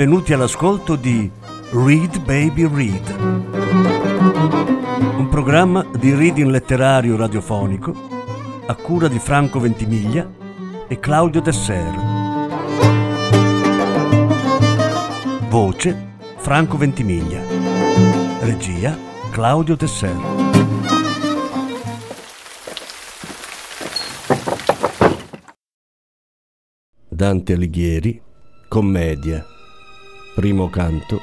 benvenuti all'ascolto di Read Baby Read, un programma di reading letterario radiofonico a cura di Franco Ventimiglia e Claudio Desser. Voce Franco Ventimiglia. Regia Claudio Desser. Dante Alighieri, commedia, primo canto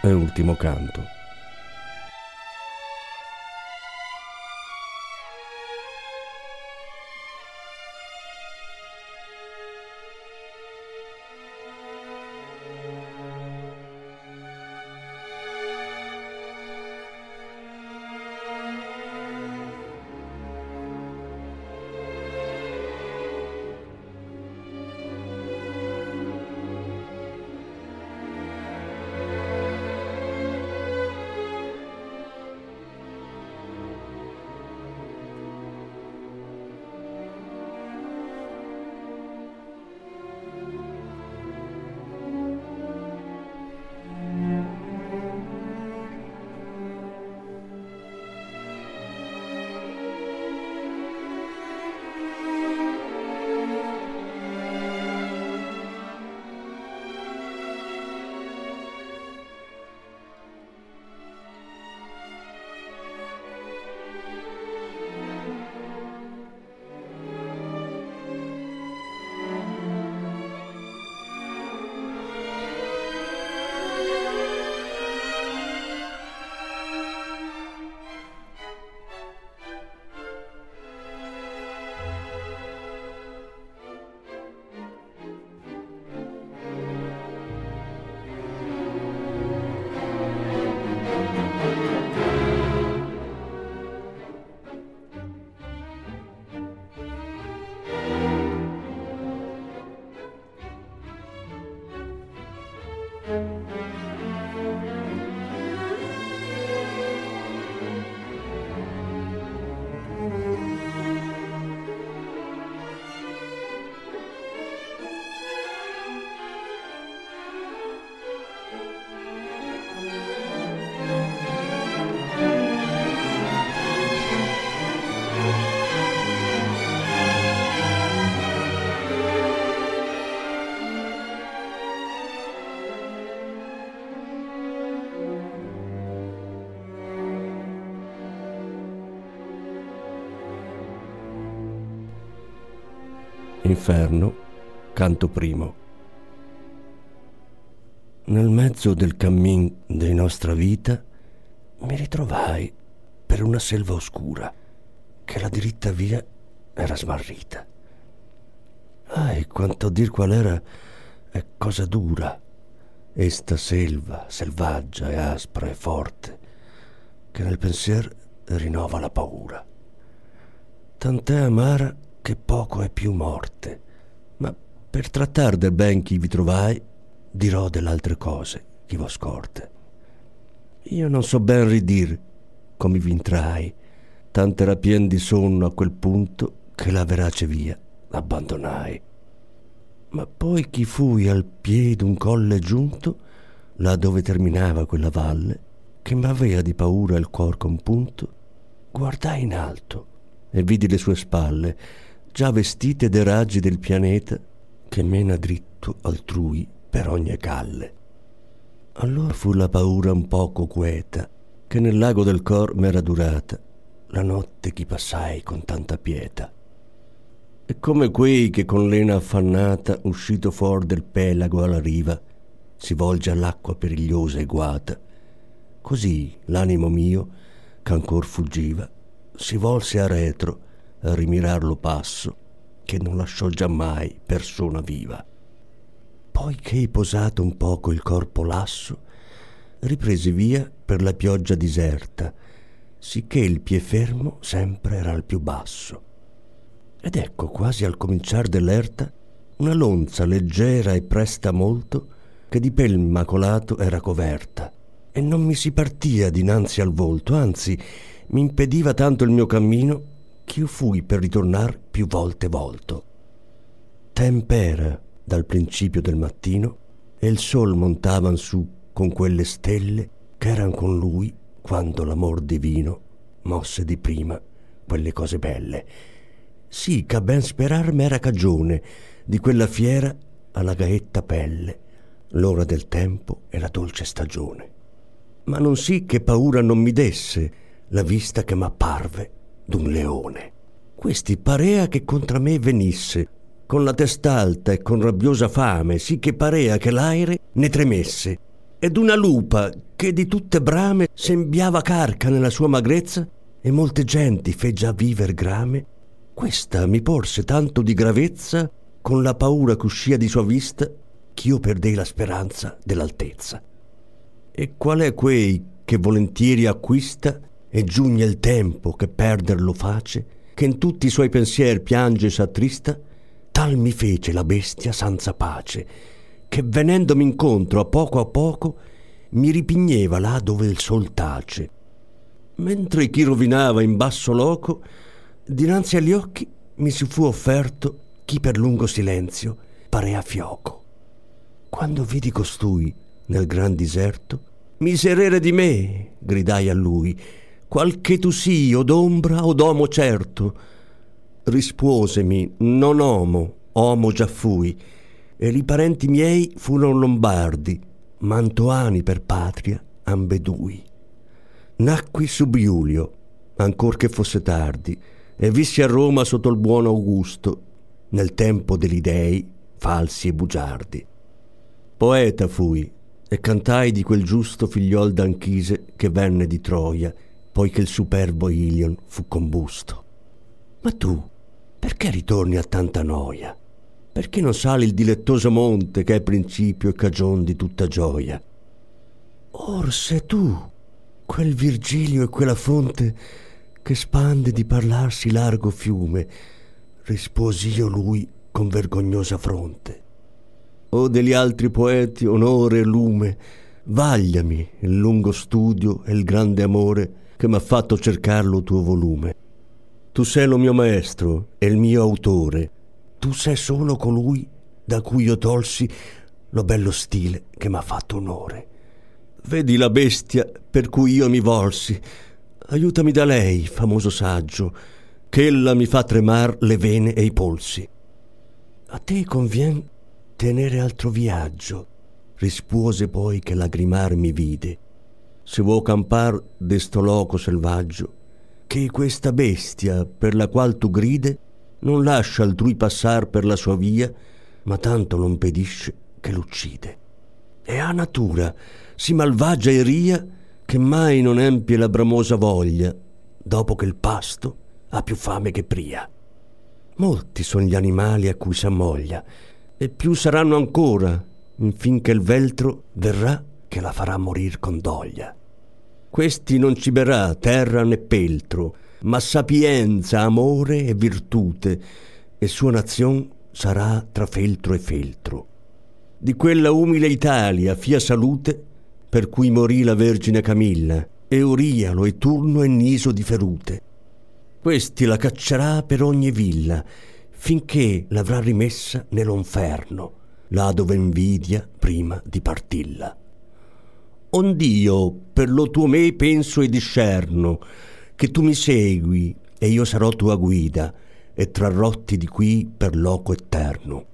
e ultimo canto. Inferno, canto primo. Nel mezzo del cammin di nostra vita mi ritrovai per una selva oscura che la diritta via era smarrita. Ah, e quanto a dir qual era è cosa dura, esta selva selvaggia e aspra e forte, che nel pensier rinnova la paura. Tant'è amara che poco è più morte. Ma per trattar del ben chi vi trovai, dirò dell'altre cose chi vo scorte. Io non so ben ridir come vi intrai, tant'era pien di sonno a quel punto che la verace via abbandonai. Ma poi chi fui al piede un colle giunto, là dove terminava quella valle, che m'avea di paura il cuor compunto, guardai in alto e vidi le sue spalle già vestite dei raggi del pianeta che mena dritto altrui per ogni calle. Allora fu la paura un poco queta, che nel lago del cor m'era durata, la notte chi passai con tanta pietà. E come quei che con lena affannata, uscito fuor del pelago alla riva, si volge all'acqua perigliosa e guata, così l'animo mio, ch'ancor fuggiva, si volse a retro, a rimirarlo passo, che non lasciò giammai persona viva. Poi che posato un poco il corpo lasso, riprese via per la pioggia diserta, sicché il pie fermo sempre era al più basso. Ed ecco quasi al cominciar dell'erta una lonza leggera e presta molto che di pel macolato era coverta e non mi si partia dinanzi al volto, anzi mi impediva tanto il mio cammino ch'io fui per ritornar più volte volto. Tempera dal principio del mattino e il sol montavan su con quelle stelle che eran con lui quando l'amor divino mosse di prima quelle cose belle. Sì, che a ben sperar m'era cagione di quella fiera alla gaetta pelle, l'ora del tempo e la dolce stagione. Ma non sì che paura non mi desse la vista che m'apparve d'un leone. Questi parea che contra me venisse con la testa alta e con rabbiosa fame, sì che parea che l'aere ne tremesse, ed una lupa che di tutte brame sembiava carca nella sua magrezza, e molte genti fe già viver grame, questa mi porse tanto di gravezza con la paura che uscia di sua vista, ch'io perdei la speranza dell'altezza. E qual è quei che volentieri acquista e giugne il tempo che perderlo face, che in tutti i suoi pensier piange e s'attrista, tal mi fece la bestia senza pace, che venendomi incontro a poco a poco mi ripigneva là dove il sol tace. Mentre chi rovinava in basso loco, dinanzi agli occhi mi si fu offerto chi per lungo silenzio parea fioco. Quando vidi costui nel gran diserto, miserere di me, gridai a lui, qualche tu sii o d'ombra o d'omo certo, rispuosemi, non omo, omo già fui, e i parenti miei furono lombardi, mantoani per patria ambedui. Nacqui sub Iulio, ancor che fosse tardi, e vissi a Roma sotto il buon Augusto, nel tempo degli dei falsi e bugiardi. Poeta fui e cantai di quel giusto figliol d'Anchise che venne di Troia, poiché il superbo Ilion fu combusto. Ma tu, perché ritorni a tanta noia? Perché non sali il dilettoso monte che è principio e cagion di tutta gioia? Or se tu, quel Virgilio e quella fonte che spande di parlarsi largo fiume, risposi io lui con vergognosa fronte. O degli altri poeti onore e lume, vagliami il lungo studio e il grande amore che m'ha fatto cercarlo tuo volume. Tu sei lo mio maestro e il mio autore. Tu sei solo colui da cui io tolsi lo bello stile che m'ha fatto onore. Vedi la bestia per cui io mi volsi. Aiutami da lei, famoso saggio, che ella mi fa tremar le vene e i polsi. A te convien tenere altro viaggio, rispuose poi che lagrimar mi vide. Se vuoi campar desto loco selvaggio, che questa bestia per la qual tu gride non lascia altrui passar per la sua via, ma tanto lo impedisce che l'uccide. E ha natura si malvagia e ria che mai non empie la bramosa voglia, dopo che il pasto ha più fame che pria. Molti sono gli animali a cui s'ammoglia, e più saranno ancora, finché il veltro verrà che la farà morir con doglia. Questi non ciberà terra né peltro, ma sapienza, amore e virtute, e sua nazion sarà tra feltro e feltro. Di quella umile Italia fia salute, per cui morì la Vergine Camilla, e Orialo e Turno e Niso di Ferute. Questi la caccerà per ogni villa, finché l'avrà rimessa nell'onferno, là dove invidia prima di partilla. Ond'io per lo tuo me penso e discerno che tu mi segui e io sarò tua guida e trarrotti di qui per loco eterno.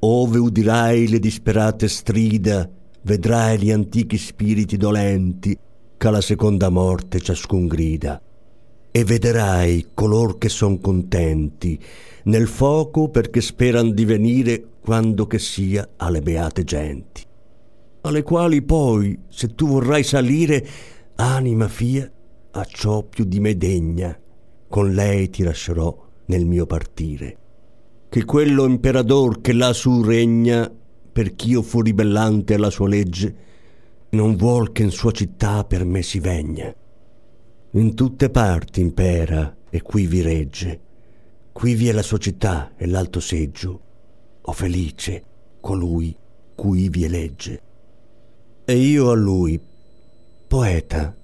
Ove udirai le disperate strida, vedrai gli antichi spiriti dolenti che alla seconda morte ciascun grida. E vederai color che son contenti nel foco perché speran di venire quando che sia alle beate genti alle quali poi, se tu vorrai salire, anima fia, a ciò più di me degna, con lei ti lascerò nel mio partire. Che quello imperador che là su regna, per ch'io fu ribellante alla sua legge, non vuol che in sua città per me si vegna. In tutte parti impera e qui vi regge. Qui vi è la sua città e l'alto seggio. O felice colui cui vi elegge. E io a lui, poeta,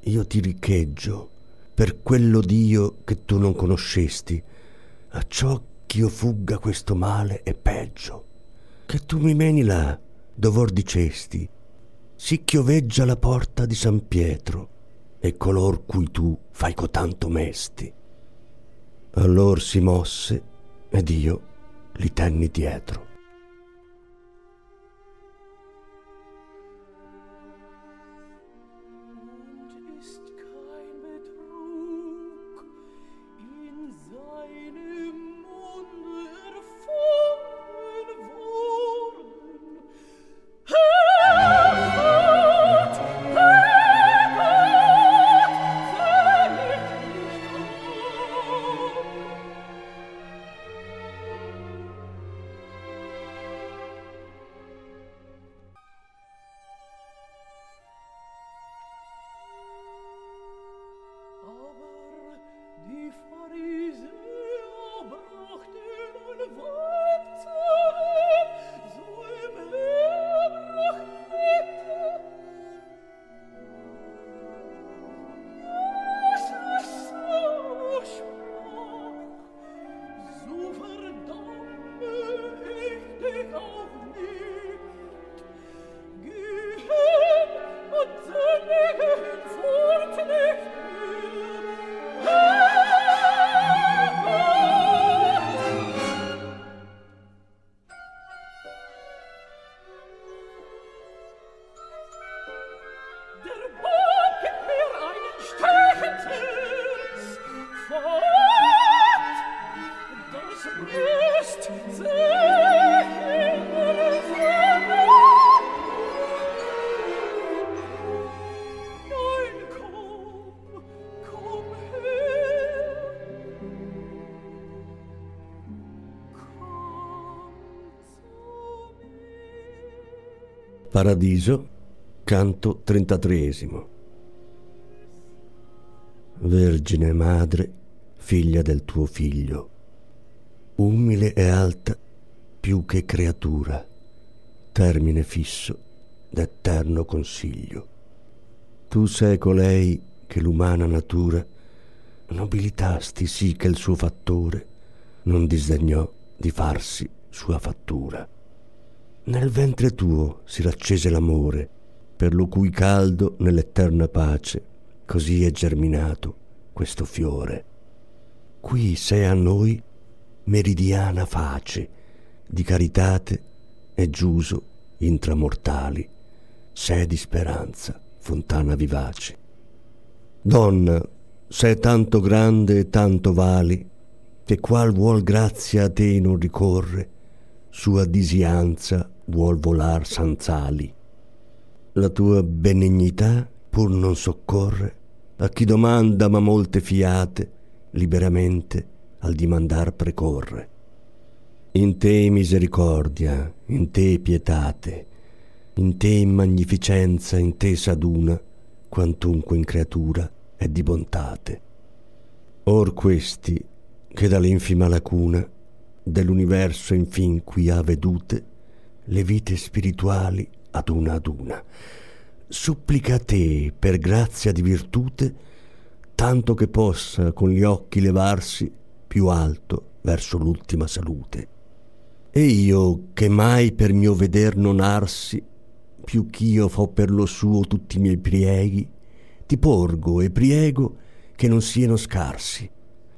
io ti richeggio per quello Dio che tu non conoscesti, a ciò ch'io fugga questo male e peggio, che tu mi meni là dov'or dicesti, si chioveggia la porta di San Pietro e color cui tu fai cotanto mesti. Allor si mosse ed io li tenni dietro. Paradiso, canto 33. Vergine madre, figlia del tuo figlio, umile e alta più che creatura, termine fisso d'eterno consiglio. Tu sei colei che l'umana natura nobilitasti sì che il suo fattore non disdegnò di farsi sua fattura. Nel ventre tuo si raccese l'amore, per lo cui caldo nell'eterna pace così è germinato questo fiore. Qui sei a noi meridiana face di caritate e giuso intramortali, sé di speranza, fontana vivace. Donna, sei tanto grande e tanto vali, che qual vuol grazia a te non ricorre, sua disianza vuol volar sanzali. La tua benignità pur non soccorre a chi domanda ma molte fiate liberamente al dimandar precorre. In te misericordia, in te pietate, in te magnificenza, in te s'aduna quantunque in creatura è di bontate. Or questi, che dall'infima lacuna dell'universo infin qui ha vedute, le vite spirituali ad una ad una. Supplica a te, per grazia di virtute, tanto che possa con gli occhi levarsi più alto verso l'ultima salute. E io, che mai per mio veder non arsi, più ch'io fo per lo suo tutti i miei prieghi, ti porgo e priego che non siano scarsi,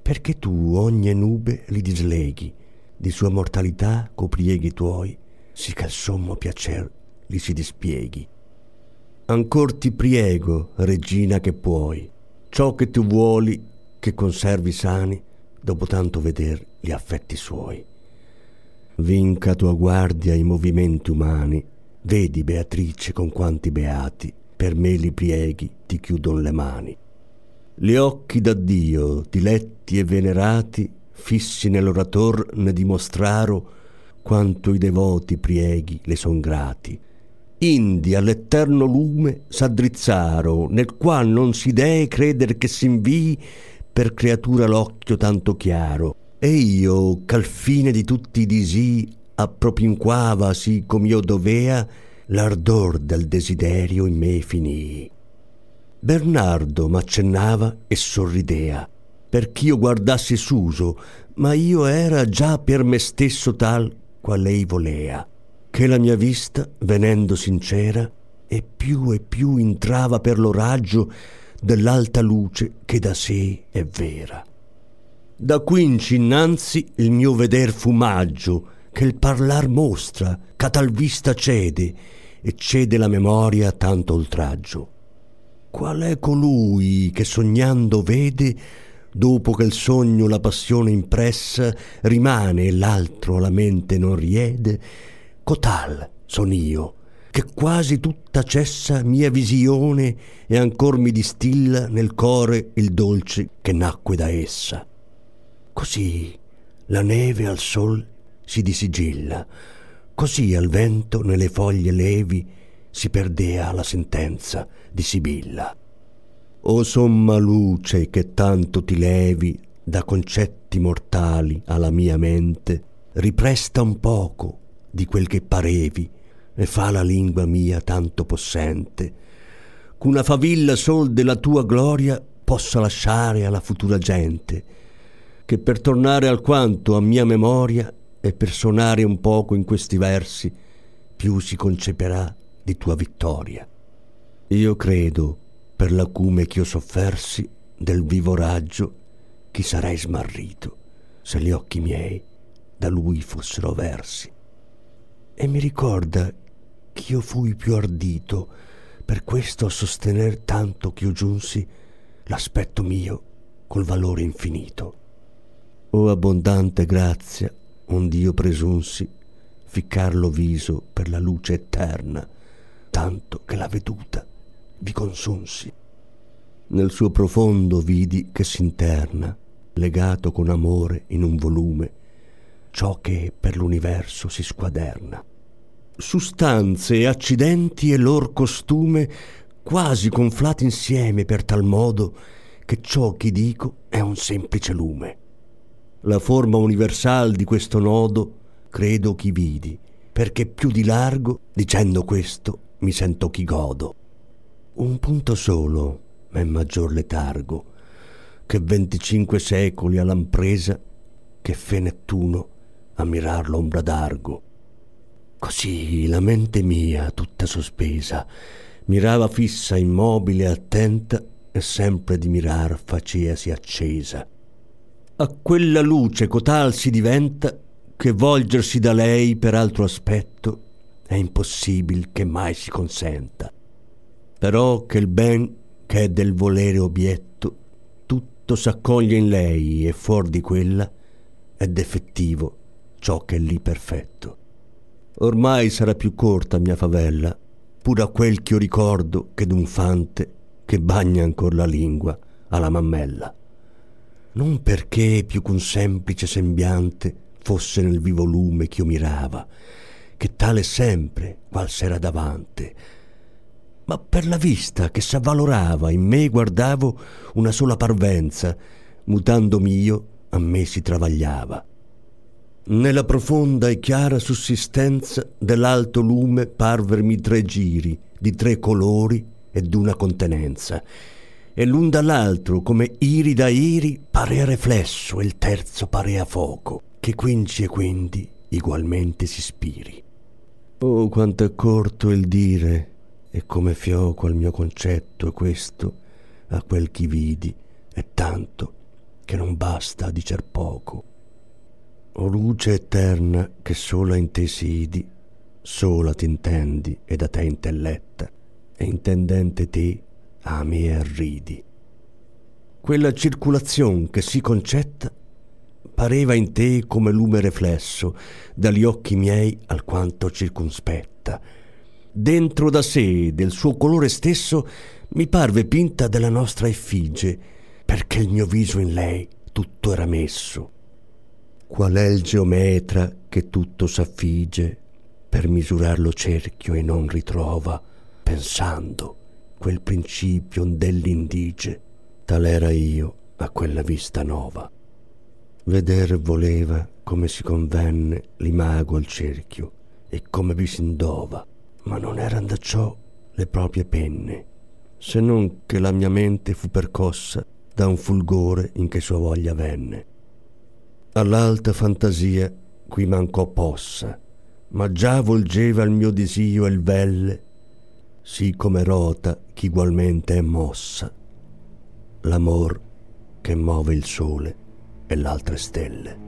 perché tu ogni nube li disleghi, di sua mortalità coprieghi tuoi, sì che il sommo piacer li si dispieghi. Ancor ti priego, regina, che puoi, ciò che tu vuoli che conservi sani, dopo tanto veder gli affetti suoi. Vinca tua guardia i movimenti umani, vedi Beatrice con quanti beati, per me li prieghi ti chiudon le mani. Gli occhi da Dio, diletti e venerati, fissi nell'orator ne dimostraro quanto i devoti prieghi le son grati. Indi all'eterno lume s'addrizzaro, nel qual non si dee creder che s'invii per creatura l'occhio tanto chiaro. E io, ch'al fine di tutti i disii, appropinquava sì com'io dovea, l'ardor del desiderio in me finii. Bernardo m'accennava e sorridea, perch'io guardassi suso, ma io era già per me stesso tal qual lei volea. Che la mia vista, venendo sincera, e più e più intrava per lo raggio dell'alta luce che da sé è vera. Da quinci innanzi il mio veder fumaggio, che il parlar mostra, che tal vista cede, e cede la memoria tanto oltraggio. Qual è colui che sognando vede, dopo che il sogno la passione impressa rimane e l'altro la mente non riede? Cotal son io, che quasi tutta cessa mia visione e ancor mi distilla nel core il dolce che nacque da essa. Così la neve al sol si disigilla, così al vento nelle foglie levi si perdea la sentenza di Sibilla. O somma luce che tanto ti levi da concetti mortali alla mia mente, ripresta un poco di quel che parevi e fa la lingua mia tanto possente, ch'una favilla sol della tua gloria possa lasciare alla futura gente, che per tornare alquanto a mia memoria e per sonare un poco in questi versi, più si conceperà di tua vittoria. Io credo, per l'acume ch'io soffersi del vivo raggio, chi sarei smarrito se gli occhi miei da lui fossero versi. E mi ricorda ch'io fui più ardito per questo a sostener tanto ch'io giunsi l'aspetto mio col valore infinito. O abbondante grazia, ond'io presunsi ficcarlo viso per la luce eterna, tanto che la veduta vi consunsi. Nel suo profondo vidi che s'interna, legato con amore in un volume, ciò che per l'universo si squaderna sustanze accidenti e lor costume quasi conflati insieme per tal modo che ciò che dico è un semplice lume. La forma universal di questo nodo credo chi vidi, perché più di largo, dicendo questo, mi sento chi godo. Un punto solo è maggior letargo, che venticinque secoli all'ampresa, che fe Nettuno a mirar l'ombra d'argo Così la mente mia, tutta sospesa, mirava fissa, immobile, attenta, e sempre di mirar faceasi accesa. A quella luce cotal si diventa che volgersi da lei per altro aspetto è impossibil che mai si consenta. Però che il ben che è del volere obietto, tutto s'accoglie in lei e fuor di quella è defettivo ciò che è lì perfetto. Ormai sarà più corta mia favella, pur a quel ch'io ricordo che d'un fante che bagna ancor la lingua alla mammella. Non perché più qu'un semplice sembiante fosse nel vivo lume ch'io mirava, che tale sempre qual s'era davante, ma per la vista che s'avvalorava in me guardavo una sola parvenza, mutandomi io a me si travagliava. Nella profonda e chiara sussistenza dell'alto lume parvermi tre giri di tre colori e d'una contenenza, e l'un dall'altro, come iri da iri, parea reflesso, e il terzo parea fuoco, che quinci e quindi ugualmente si spiri. Oh, quanto è corto il dire, e come fioco al mio concetto è questo, a quel chi vidi, è tanto che non basta a dicer poco. O luce eterna che sola in te sidi, sola t'intendi e da te intelletta, e intendente te ami e arridi. Quella circolazione che si concetta pareva in te come lume reflesso dagli occhi miei alquanto circunspetta. Dentro da sé, del suo colore stesso, mi parve pinta della nostra effigie, perché il mio viso in lei tutto era messo Qual è il geometra che tutto s'affigge per misurar lo cerchio e non ritrova, pensando quel principio dell'indige, tal era io a quella vista nova. Veder voleva come si convenne l'imago al cerchio e come vi s'indova, ma non eran da ciò le proprie penne, se non che la mia mente fu percossa da un fulgore in che sua voglia venne all'alta fantasia qui mancò possa, ma già volgeva il mio disio il velle, sì come rota ch'igualmente è mossa, l'amor che muove il sole e l'altre stelle.